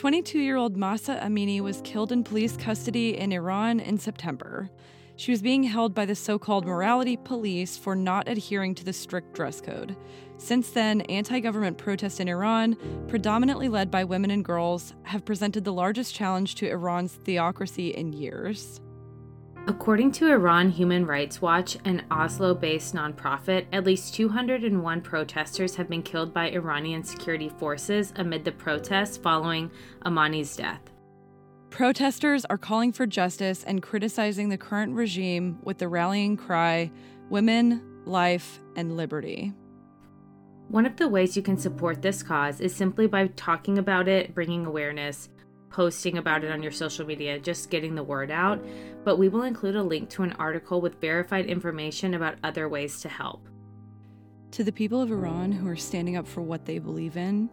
22 year old Mahsa Amini was killed in police custody in Iran in September. She was being held by the so called morality police for not adhering to the strict dress code. Since then, anti government protests in Iran, predominantly led by women and girls, have presented the largest challenge to Iran's theocracy in years. According to Iran Human Rights Watch, an Oslo based nonprofit, at least 201 protesters have been killed by Iranian security forces amid the protests following Amini's death. Protesters are calling for justice and criticizing the current regime with the rallying cry Women, Life, and Liberty. One of the ways you can support this cause is simply by talking about it, bringing awareness, posting about it on your social media, just getting the word out. But we will include a link to an article with verified information about other ways to help. To the people of Iran who are standing up for what they believe in,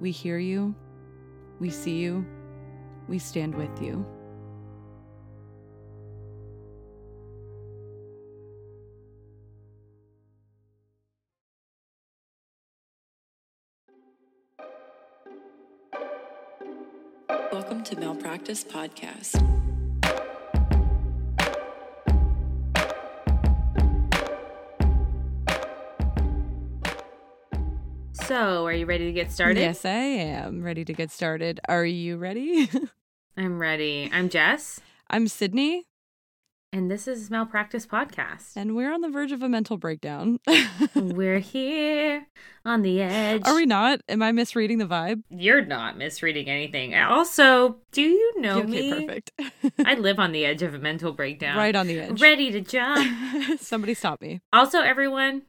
we hear you, we see you, we stand with you. Welcome to Malpractice Podcast. So, are you ready to get started? Yes, I am ready to get started. Are you ready? I'm ready. I'm Jess, I'm Sydney, and this is Malpractice Podcast. and we're on the verge of a mental breakdown. We're here on the edge. Are we not? Am I misreading the vibe? You're not misreading anything. Also, do you know okay, me? perfect. I live on the edge of a mental breakdown. right on the edge. Ready to jump. Somebody stop me. also, everyone,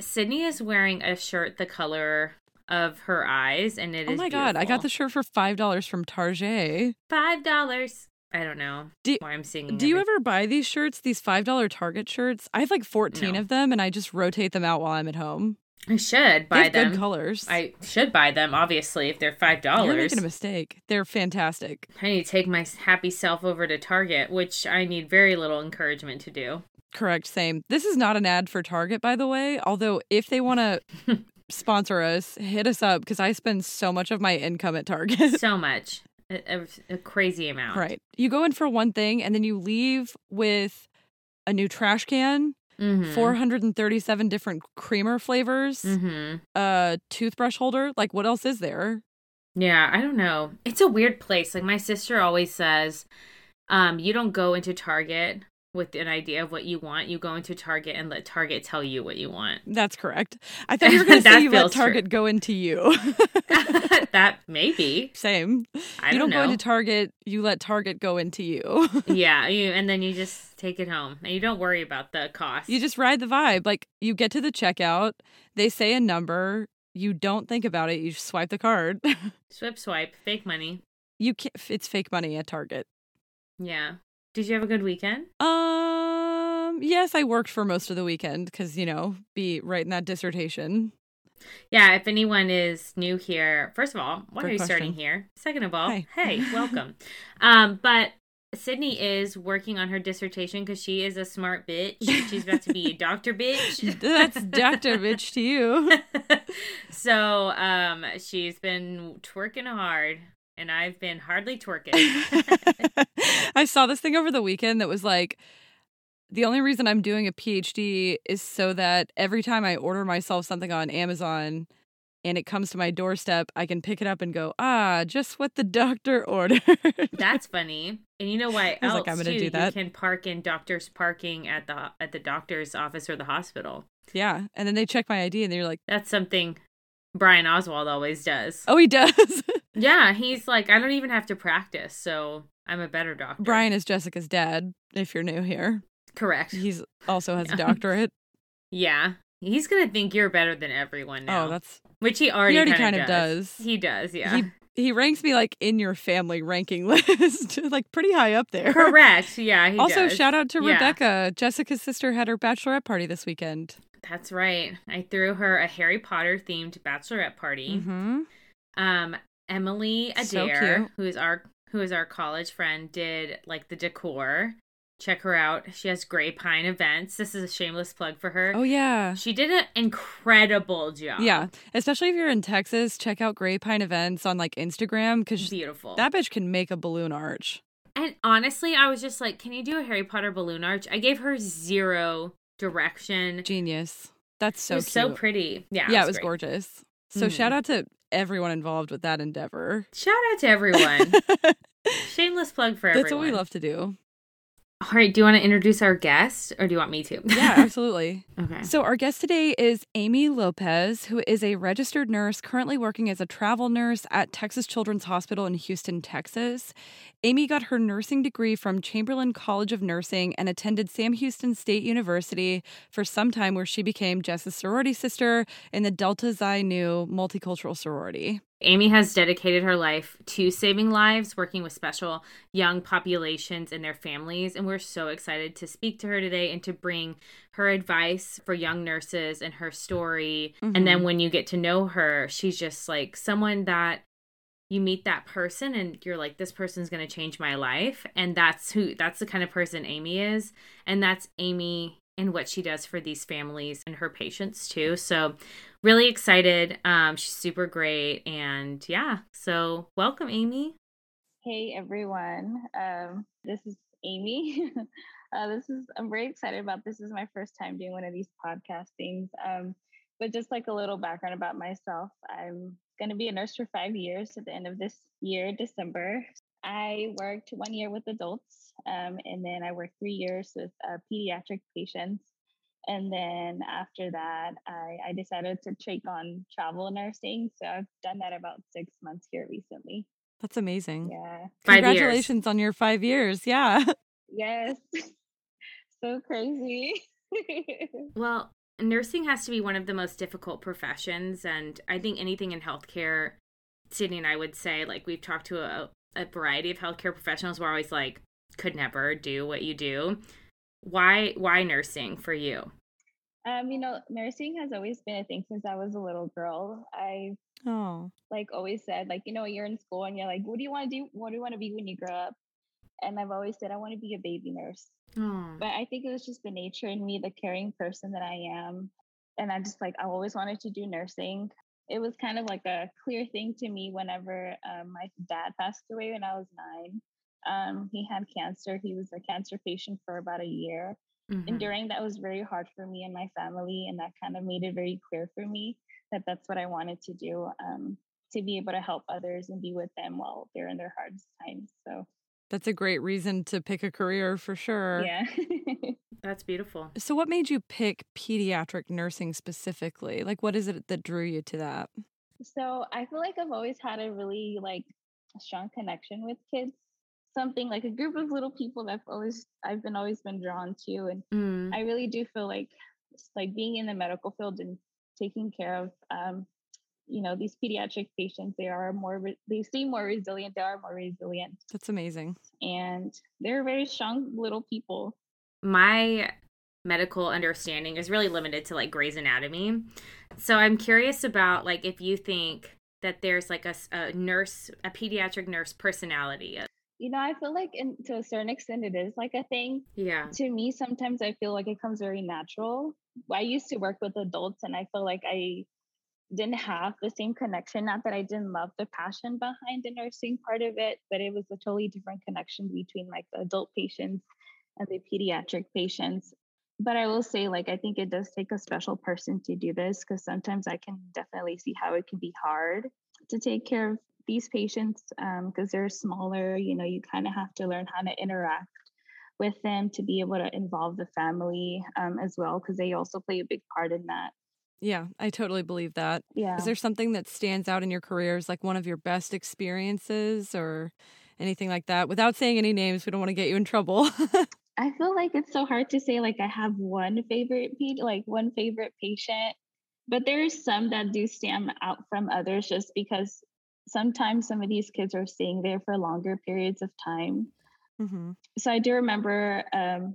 Sydney is wearing a shirt the color of her eyes, and it oh my god, I got the shirt for five dollars from Target. five dollars. I don't know Do- why I'm singing. Do you ever buy these shirts, these five dollar Target shirts? I have like fourteen No. of them, and I just rotate them out while I'm at home. I should buy them. good colors. I should buy them, obviously, if they're five dollars, You're making a mistake. They're fantastic. I need to take my happy self over to Target, which I need very little encouragement to do. Correct. Same. This is not an ad for Target, by the way. Although, if they want to sponsor us, hit us up because I spend so much of my income at Target. So much. A, a- crazy amount. right. You go in for one thing and then you leave with a new trash can, Mm-hmm. 437 different creamer flavors, Mm-hmm. a toothbrush holder. Like, what else is there? Yeah, I don't know. It's a weird place. Like my sister always says, um, you don't go into Target with an idea of what you want. You go into Target and let Target tell you what you want. That's correct. I thought you were going to say you let feels true. Target go into you. that maybe. Same. I you don't, don't go into Target, you let Target go into you. yeah, you and then you just take it home and you don't worry about the cost. You just ride the vibe. Like you get to the checkout, they say a number, you don't think about it, you just swipe the card. swipe swipe, fake money. you can't. it's fake money at Target. Yeah. Did you have a good weekend? Um, yes, I worked for most of the weekend cuz you know, be writing that dissertation. Yeah, if anyone is new here, first of all, why Good are you starting here? Second of all, Hi. hey, welcome. um, but Sydney is working on her dissertation because she is a smart bitch. She's about to be a doctor bitch. That's Dr. bitch to you. so um she's been twerking hard and I've been hardly twerking. I saw this thing over the weekend that was like the only reason I'm doing a PhD is so that every time I order myself something on Amazon and it comes to my doorstep, I can pick it up and go, ah, just what the doctor ordered. That's funny. And you know was else like, I'm gonna too? do that. You can park in doctor's parking at the at the doctor's office or the hospital. yeah. And then they check my ID and they're like, That's something Brian Oswald always does. oh, he does. Yeah, he's like, I don't even have to practice, so I'm a better doctor. Brian is Jessica's dad, if you're new here. correct. He's also has a doctorate. yeah, he's gonna think you're better than everyone oh, now. Oh, that's which he already, he already kind of does. He does, yeah. He he ranks me like in your family ranking list, like pretty high up there. correct. Yeah. He also, does. shout out to Yeah. Rebecca. Jessica's sister had her bachelorette party this weekend. That's right. I threw her a Harry Potter themed bachelorette party. Mm-hmm. Um, Emily Adair, cute. who is our who is our college friend, did like the decor. check her out. She has Gray Pine events. This is a shameless plug for her. Oh yeah. She did an incredible job. Yeah, especially if you're in Texas, check out Gray Pine events on like Instagram because Beautiful. that bitch can make a balloon arch. and honestly, I was just like, can you do a Harry Potter balloon arch? I gave her zero direction. Genius. That's so it was cute. so pretty. Yeah. yeah, it was gorgeous. So Mhm. shout out to everyone involved with that endeavor. Shout out to everyone. Shameless plug for everyone. That's what we love to do. All right. Do you want to introduce our guest or do you want me to? Yeah, absolutely. okay. So, our guest today is Amy Lopez, who is a registered nurse currently working as a travel nurse at Texas Children's Hospital in Houston, Texas. Amy got her nursing degree from Chamberlain College of Nursing and attended Sam Houston State University for some time, where she became Jess's sorority sister in the Delta Xi Nu multicultural sorority. Amy has dedicated her life to saving lives, working with special young populations and their families. And we're so excited to speak to her today and to bring her advice for young nurses and her story. And then mm-hmm. when you get to know her, she's just like someone that you meet that person and you're like, this person's going to change my life. And that's who, that's the kind of person Amy is. And that's Amy and what she does for these families and her patients too. So, really excited. Um, she's super great. And yeah, so welcome, Amy. Hey everyone, um, this is Amy. uh, this is I'm very excited about this. Is my first time doing one of these podcastings. Um, but just like a little background about myself, I'm going to be a nurse for five years at the end of this year, December. I worked one year with adults, um, and then I worked three years with uh, pediatric patients. And then after that, I, I decided to take on travel nursing. So I've done that about six months here recently. That's amazing. Yeah. Five years. Congratulations on your five years. Yeah. Yes. so crazy. Well, nursing has to be one of the most difficult professions. And I think anything in healthcare, Sydney and I would say, like, we've talked to a, a variety of healthcare professionals. We're always like, could never do what you do. Why, why nursing for you? um, you know, nursing has always been a thing since I was a little girl. I Oh. like always said, like, you know, you're in school and you're like, what do you want to do? What do you want to be when you grow up? And I've always said, I want to be a baby nurse. Oh, But I think it was just the nature in me, the caring person that I am. And I just like, I always wanted to do nursing. It was kind of like a clear thing to me whenever um, my dad passed away when I was nine. Um, he had cancer. He was a cancer patient for about a year. mhm. And during that was very hard for me and my family. And that kind of made it very clear for me that that's what I wanted to do um, to be able to help others and be with them while they're in their hardest times. So, That's a great reason to pick a career for sure. yeah. That's beautiful. So, what made you pick pediatric nursing specifically? Like, what is it that drew you to that? So I feel like I've always had a really like strong connection with kids. Something like a group of little people that I've always I've been always been drawn to, and Mm. I really do feel like it's like being in the medical field and taking care of um, you know these pediatric patients. They are more re- they seem more resilient. They are more resilient, That's amazing. and they're very strong little people. my medical understanding is really limited to like Grey's Anatomy. So I'm curious about like if you think that there's like a nurse, a pediatric nurse personality. You know, I feel like in, to a certain extent it is like a thing. Yeah. to me sometimes i feel like it comes very natural i used to work with adults and i feel like i didn't have the same connection not that i didn't love the passion behind the nursing part of it but it was a totally different connection between like the adult patients and the pediatric patients. But i will say like i think it does take a special person to do this because sometimes i can definitely see how it can be hard to take care of these patients because they're smaller you know you kind of have to learn how to interact with them to be able to involve the family um, as well because they also play a big part in that Yeah, I totally believe that. yeah Is there something that stands out in your career as like one of your best experiences or anything like that? Without saying any names, we don't want to get you in trouble. i feel like it's so hard to say like i have one favorite like one favorite patient but there's some that do stand out from others just because sometimes some of these kids are staying there for longer periods of time hmm so I do remember um,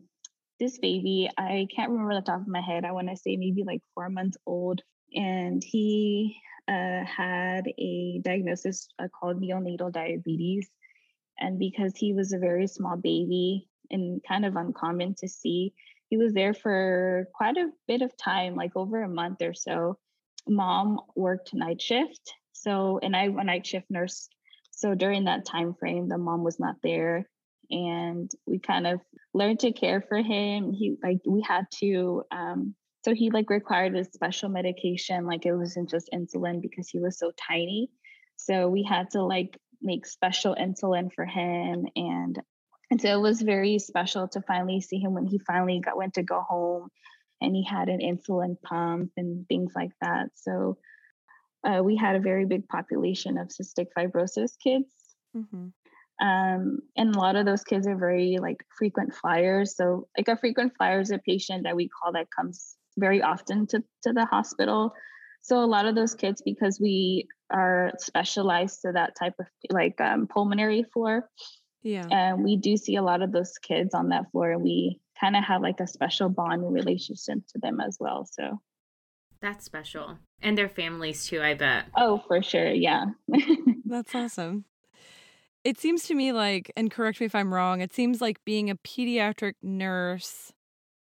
this baby. I can't remember the top of my head. I want to say maybe like four months old, and he uh, had a diagnosis uh, called neonatal diabetes. And because he was a very small baby and kind of uncommon to see. He was there for quite a bit of time, like over a month or so. Mom worked night shift, so and I a night shift nurse. So during that time frame, the mom was not there, and we kind of learned to care for him. He like we had to um, so he like required a special medication, like it wasn't just insulin because he was so tiny. So we had to like make special insulin for him and and so it was very special to finally see him when he finally got went to go home and he had an insulin pump and things like that. So uh, we had a very big population of cystic fibrosis kids. Mm-hmm. Um, and a lot of those kids are very like frequent flyers. So like a frequent flyer is a patient that we call that comes very often to, to the hospital. So a lot of those kids, because we are specialized to that type of like um, pulmonary floor, yeah, and we do see a lot of those kids on that floor, and we kind of have like a special bond and relationship to them as well. So that's special, and their families too. I bet. Oh, for sure, yeah. that's awesome. It seems to me like, and correct me if I'm wrong, it seems like being a pediatric nurse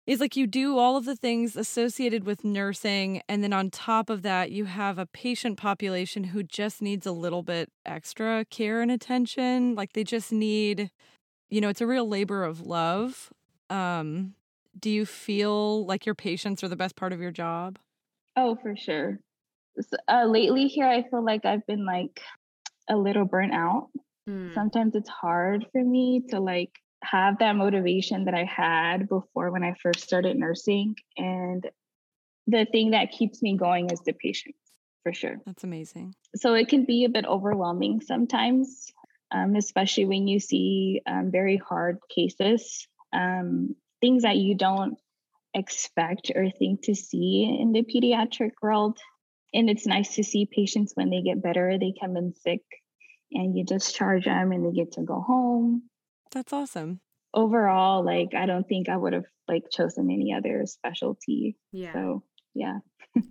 is like you do all of the things associated with nursing and then on top of that you have a patient population who just needs a little bit extra care and attention like they just need you know it's a real labor of love. Um do you feel like your patients are the best part of your job? Oh for sure. Uh, lately here i feel like i've been like a little burnt out mm. sometimes it's hard for me to like have that motivation that I had before when I first started nursing. And the thing that keeps me going is the patients, for sure. That's amazing. So it can be a bit overwhelming sometimes, um, especially when you see um, very hard cases, um, things that you don't expect or think to see in the pediatric world. And it's nice to see patients when they get better, they come in sick and you discharge them and they get to go home that's awesome. Overall, like I don't think I would have like chosen any other specialty. Yeah. So yeah.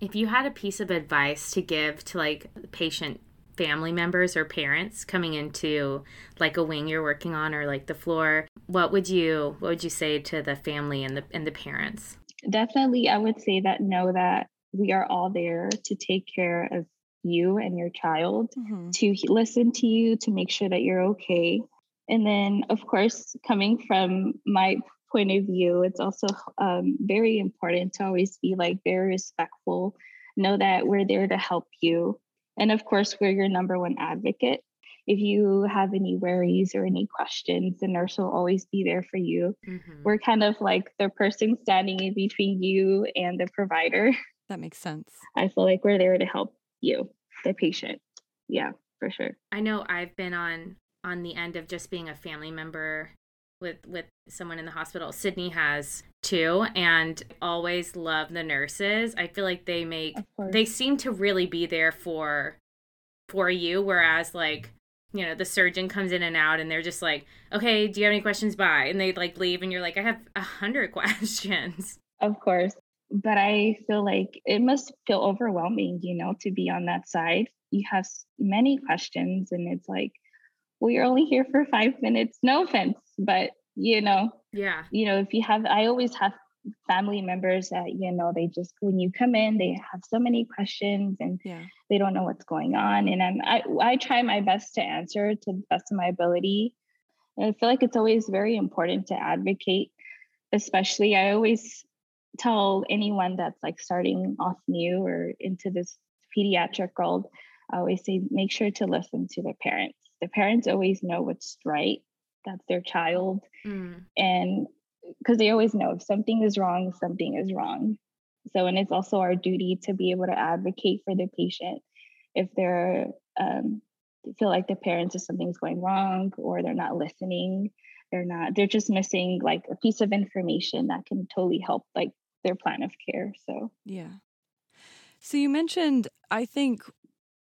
if you had a piece of advice to give to like patient family members or parents coming into like a wing you're working on or like the floor, what would you what would you say to the family and the and the parents? Definitely I would say that know that we are all there to take care of you and your child, mm-hmm. to listen to you, to make sure that you're okay, and then, of course, coming from my point of view, it's also um, very important to always be like very respectful, know that we're there to help you. And of course, we're your number one advocate. If you have any worries or any questions, the nurse will always be there for you. Mm-hmm. We're kind of like the person standing in between you and the provider. That makes sense. I feel like we're there to help you, the patient. Yeah, for sure. I know I've been on on the end of just being a family member with with someone in the hospital. Sydney has too and always love the nurses. I feel like they make they seem to really be there for for you whereas like you know the surgeon comes in and out and they're just like okay do you have any questions bye and they like leave and you're like i have a hundred questions of course but i feel like it must feel overwhelming you know to be on that side you have many questions and it's like we're only here for five minutes. No offense, but you know, yeah, you know, if you have, I always have family members that you know they just when you come in they have so many questions and yeah. they don't know what's going on and I'm I, I try my best to answer to the best of my ability and I feel like it's always very important to advocate especially I always tell anyone that's like starting off new or into this pediatric world I always say make sure to listen to the parents. The parents always know what's right that's their child. Mm. and because they always know if something is wrong something is wrong. So and it's also our duty to be able to advocate for the patient. If they're um, feel like the parents if something's going wrong or they're not listening they're not they're just missing like a piece of information that can totally help like their plan of care so yeah so you mentioned i think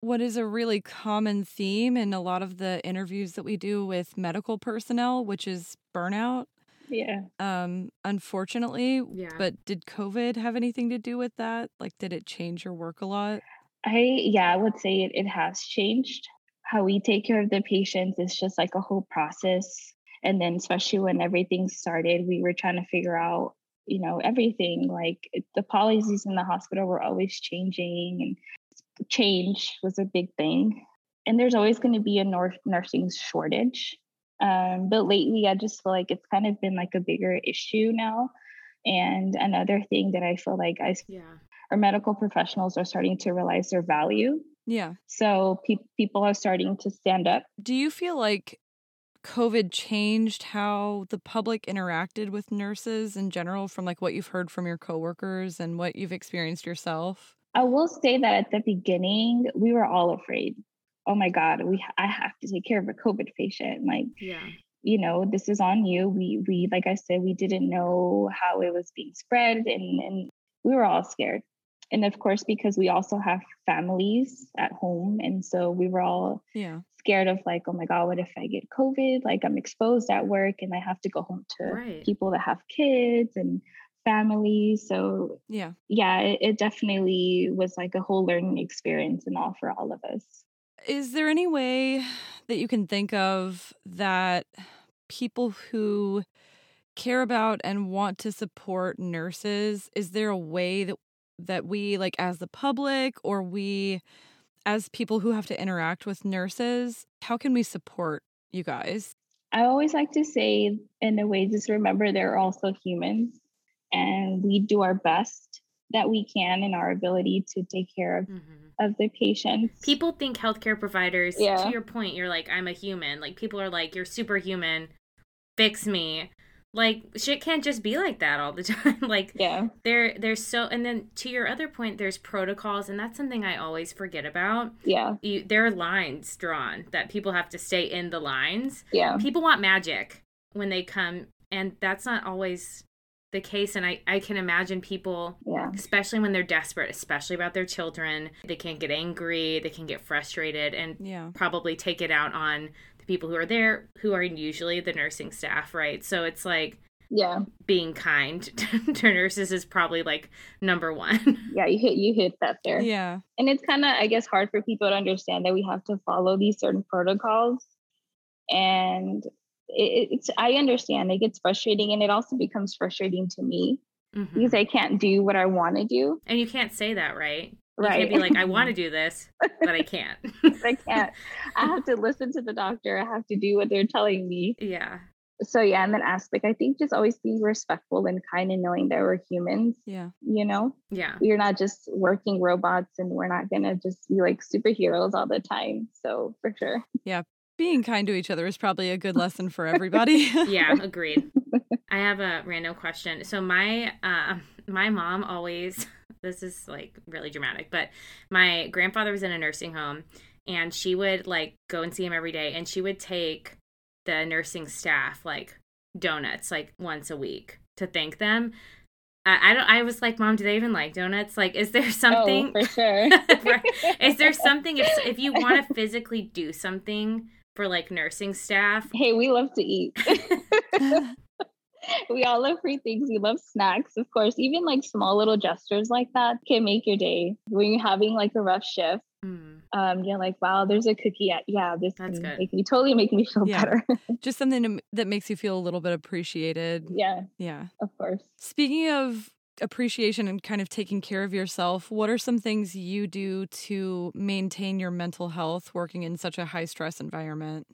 what is a really common theme in a lot of the interviews that we do with medical personnel, which is burnout. Yeah. Um, unfortunately. Yeah. But did COVID have anything to do with that? Like, did it change your work a lot? I, yeah, I would say it, it has changed. How we take care of the patients is just like a whole process. And then, especially when everything started, we were trying to figure out, you know, everything. Like the policies in the hospital were always changing, and change was a big thing. And there's always going to be a nursing shortage. Um, but lately, I just feel like it's kind of been like a bigger issue now. And another thing that I feel like I, yeah. our medical professionals are starting to realize their value. Yeah. So pe- people are starting to stand up. Do you feel like COVID changed how the public interacted with nurses in general from like what you've heard from your coworkers and what you've experienced yourself? I will say that at the beginning, we were all afraid. Oh my God, we I have to take care of a COVID patient. Like, yeah, you know, this is on you. We we like I said, we didn't know how it was being spread, and and we were all scared. And of course, because we also have families at home, and so we were all yeah scared of like, oh my God, what if I get COVID? Like I'm exposed at work and I have to go home to right. people that have kids and families. So yeah, yeah, it, it definitely was like a whole learning experience and all for all of us. Is there any way that you can think of that people who care about and want to support nurses, is there a way that that we like as the public or we as people who have to interact with nurses, how can we support you guys? I always like to say, in a way, just remember they're also humans and we do our best that we can in our ability to take care of, mm-hmm. of the patients. People think healthcare providers, yeah. to your point, you're like, I'm a human. Like, people are like, you're superhuman, fix me like shit can't just be like that all the time like yeah. there there's so and then to your other point there's protocols and that's something i always forget about. Yeah. You, there are lines drawn that people have to stay in the lines. Yeah. People want magic when they come and that's not always the case and i i can imagine people yeah. especially when they're desperate especially about their children they can't get angry they can get frustrated and yeah. probably take it out on people who are there who are usually the nursing staff, right? So it's like yeah. being kind to nurses is probably like number one. Yeah you hit you hit that there. Yeah. And it's kind of i guess hard for people to understand that we have to follow these certain protocols. And it, it's i understand it gets frustrating and it also becomes frustrating to me mm-hmm. because i can't do what i want to do. And you can't say that right right. You can't be like, I want to do this, but I can't. I can't. I have to listen to the doctor. I have to do what they're telling me. Yeah. So yeah, and then aspect, I think just always be respectful and kind and knowing that we're humans. Yeah. You know? Yeah. We're not just working robots and we're not gonna just be like superheroes all the time. So for sure. Yeah. Being kind to each other is probably a good lesson for everybody. yeah, agreed. I have a random question. So my uh my mom always this is like really dramatic, but my grandfather was in a nursing home and she would like go and see him every day and she would take the nursing staff like donuts like once a week to thank them. I, I don't. I was like, Mom, do they even like donuts? Like, is there oh, something? Oh, for sure. Is there something if if you want to physically do something for like nursing staff? Hey, we love to eat. we all love free things. We love snacks, of course. Even like small little gestures like that can make your day. When you're having like a rough shift, mm. um, you're like, wow, there's a cookie at yeah, this That's can good. make me totally make me feel yeah. better. Just something that makes you feel a little bit appreciated. Yeah. Yeah. Of course. Speaking of appreciation and kind of taking care of yourself, what are some things you do to maintain your mental health working in such a high stress environment?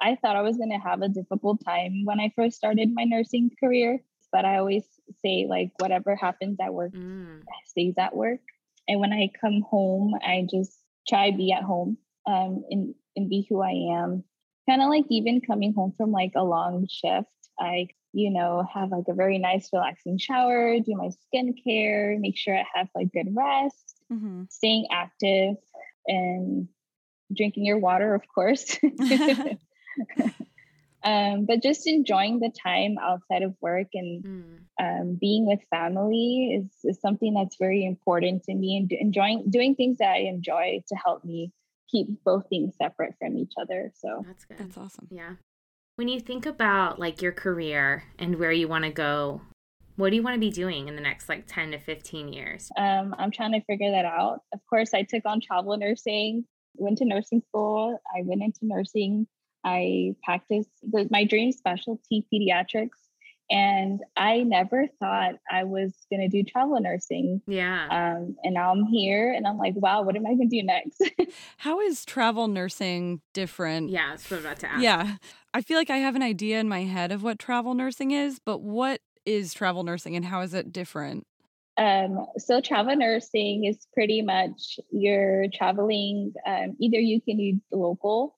I thought I was going to have a difficult time when I first started my nursing career, but I always say, like, whatever happens at work mm. stays at work. And when I come home, I just try to be at home um, and, and be who I am. Kind of like even coming home from like a long shift, I, you know, have like a very nice, relaxing shower, do my skincare, make sure I have like good rest, mm-hmm. staying active, and drinking your water, of course. um, but just enjoying the time outside of work and mm. um, being with family is, is something that's very important to me and enjoying doing things that I enjoy to help me keep both things separate from each other. So that's good. That's awesome. Yeah. When you think about like your career and where you want to go, what do you want to be doing in the next like 10 to 15 years? Um, I'm trying to figure that out. Of course, I took on travel nursing, went to nursing school. I went into nursing I practice the, my dream specialty pediatrics and I never thought I was going to do travel nursing. Yeah. Um, and now I'm here and I'm like, wow, what am I going to do next? How is travel nursing different? Yeah, that's what I'm about to ask. Yeah. I feel like I have an idea in my head of what travel nursing is, but what is travel nursing and how is it different? Um, so travel nursing is pretty much you're traveling. Um, either you can do local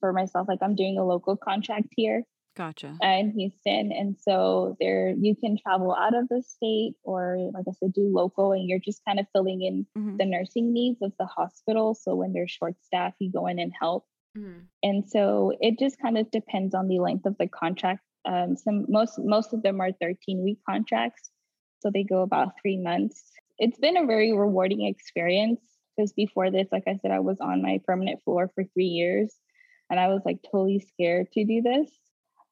for myself, like I'm doing a local contract here Gotcha. in Houston, and so there you can travel out of the state, or like I said, do local, and you're just kind of filling in Mhm. the nursing needs of the hospital. So when they're short staff you go in and help. Mhm. And so it just kind of depends on the length of the contract. Um, some most most of them are 13 week contracts, so they go about three months. It's been a very rewarding experience because before this, like I said, I was on my permanent floor for three years, and I was like totally scared to do this.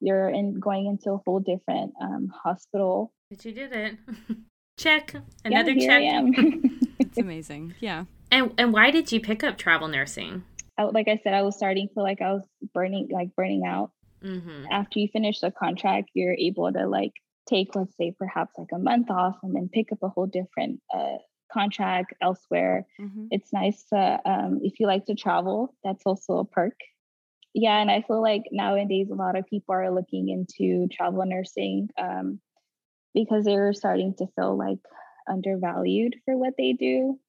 You're in going into a whole different um, hospital. But you did it. check. Another yeah, here check. I am. It's amazing. Yeah. and and why did you pick up travel nursing? I, like I said, I was starting to feel like I was burning, like burning out. Mm-hmm. after you finish the contract, you're able to like take, let's say, perhaps like a month off and then pick up a whole different uh, contract elsewhere. hmm It's nice to, um, if you like to travel, that's also a perk. Yeah, and I feel like nowadays a lot of people are looking into travel nursing um, because they're starting to feel like undervalued for what they do.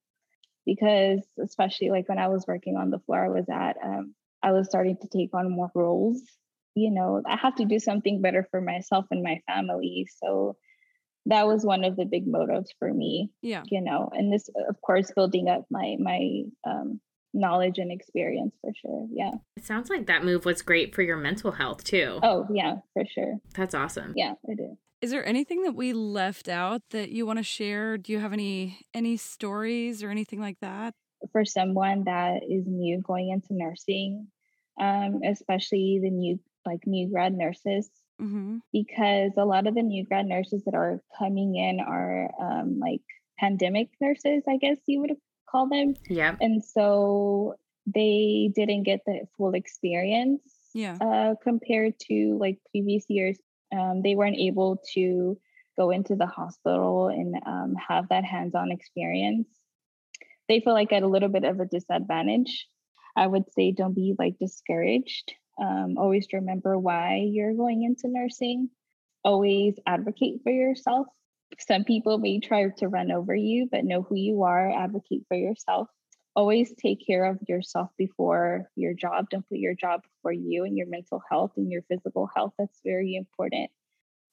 Because especially like when I was working on the floor I was at, um, I was starting to take on more roles you know, I have to do something better for myself and my family. So that was one of the big motives for me, Yeah. you know, and this, of course, building up my, my, um, knowledge and experience for sure. Yeah. It sounds like that move was great for your mental health too. Oh, yeah, for sure. That's awesome. Yeah, it is. Is there anything that we left out that you want to share? Do you have any any stories or anything like that? For someone that is new going into nursing, um, especially the new, like new grad nurses, Mm-hmm. because a lot of the new grad nurses that are coming in are um, like pandemic nurses, I guess you would call them. Yeah. And so they didn't get the full experience Yeah. uh, compared to like previous years. Um, they weren't able to go into the hospital and um, have that hands on experience. They feel like at a little bit of a disadvantage. I would say don't be like discouraged. Um, always remember why you're going into nursing. Always advocate for yourself. Some people may try to run over you, but know who you are, advocate for yourself. Always take care of yourself before your job. Don't put your job before you and your mental health and your physical health. That's very important.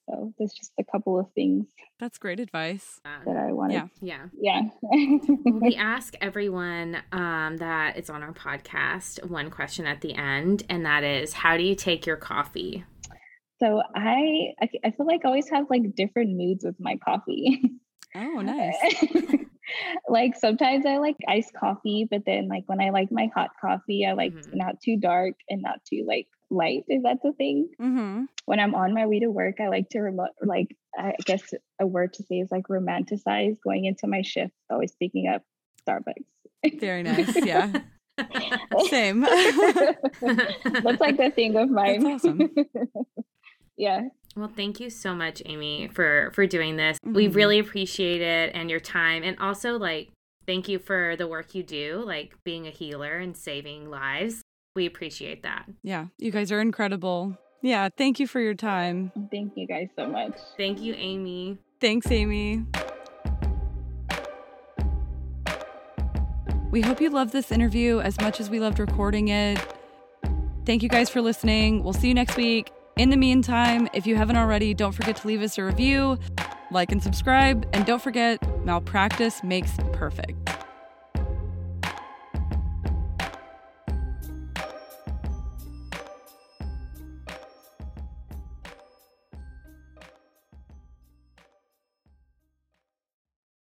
So, that's just a couple of things That's great advice. that I wanted. Yeah. Yeah. Yeah. We ask everyone um, that is on our podcast one question at the end, and that is, how do you take your coffee? So I, I I feel like I always have like different moods with my coffee. Oh, nice. like sometimes I like iced coffee, but then like when I like my hot coffee, I like Mhm. not too dark and not too like light. If that's the thing. Mm-hmm. When I'm on my way to work, I like to remote like I guess a word to say is like romanticize going into my shift, always picking up Starbucks. Very nice. Yeah. Same. That's like the thing of mine. That's awesome. Yeah. Well, thank you so much, Amy, for for doing this. We Mhm. really appreciate it and your time, and also like thank you for the work you do, like being a healer and saving lives. We appreciate that. yeah. You guys are incredible. Yeah. Thank you for your time. Thank you guys so much. Thank you, Amy. Thanks, Amy. We hope you loved this interview as much as we loved recording it. Thank you guys for listening. We'll see you next week. In the meantime, if you haven't already, don't forget to leave us a review, like and subscribe, and don't forget malpractice makes perfect.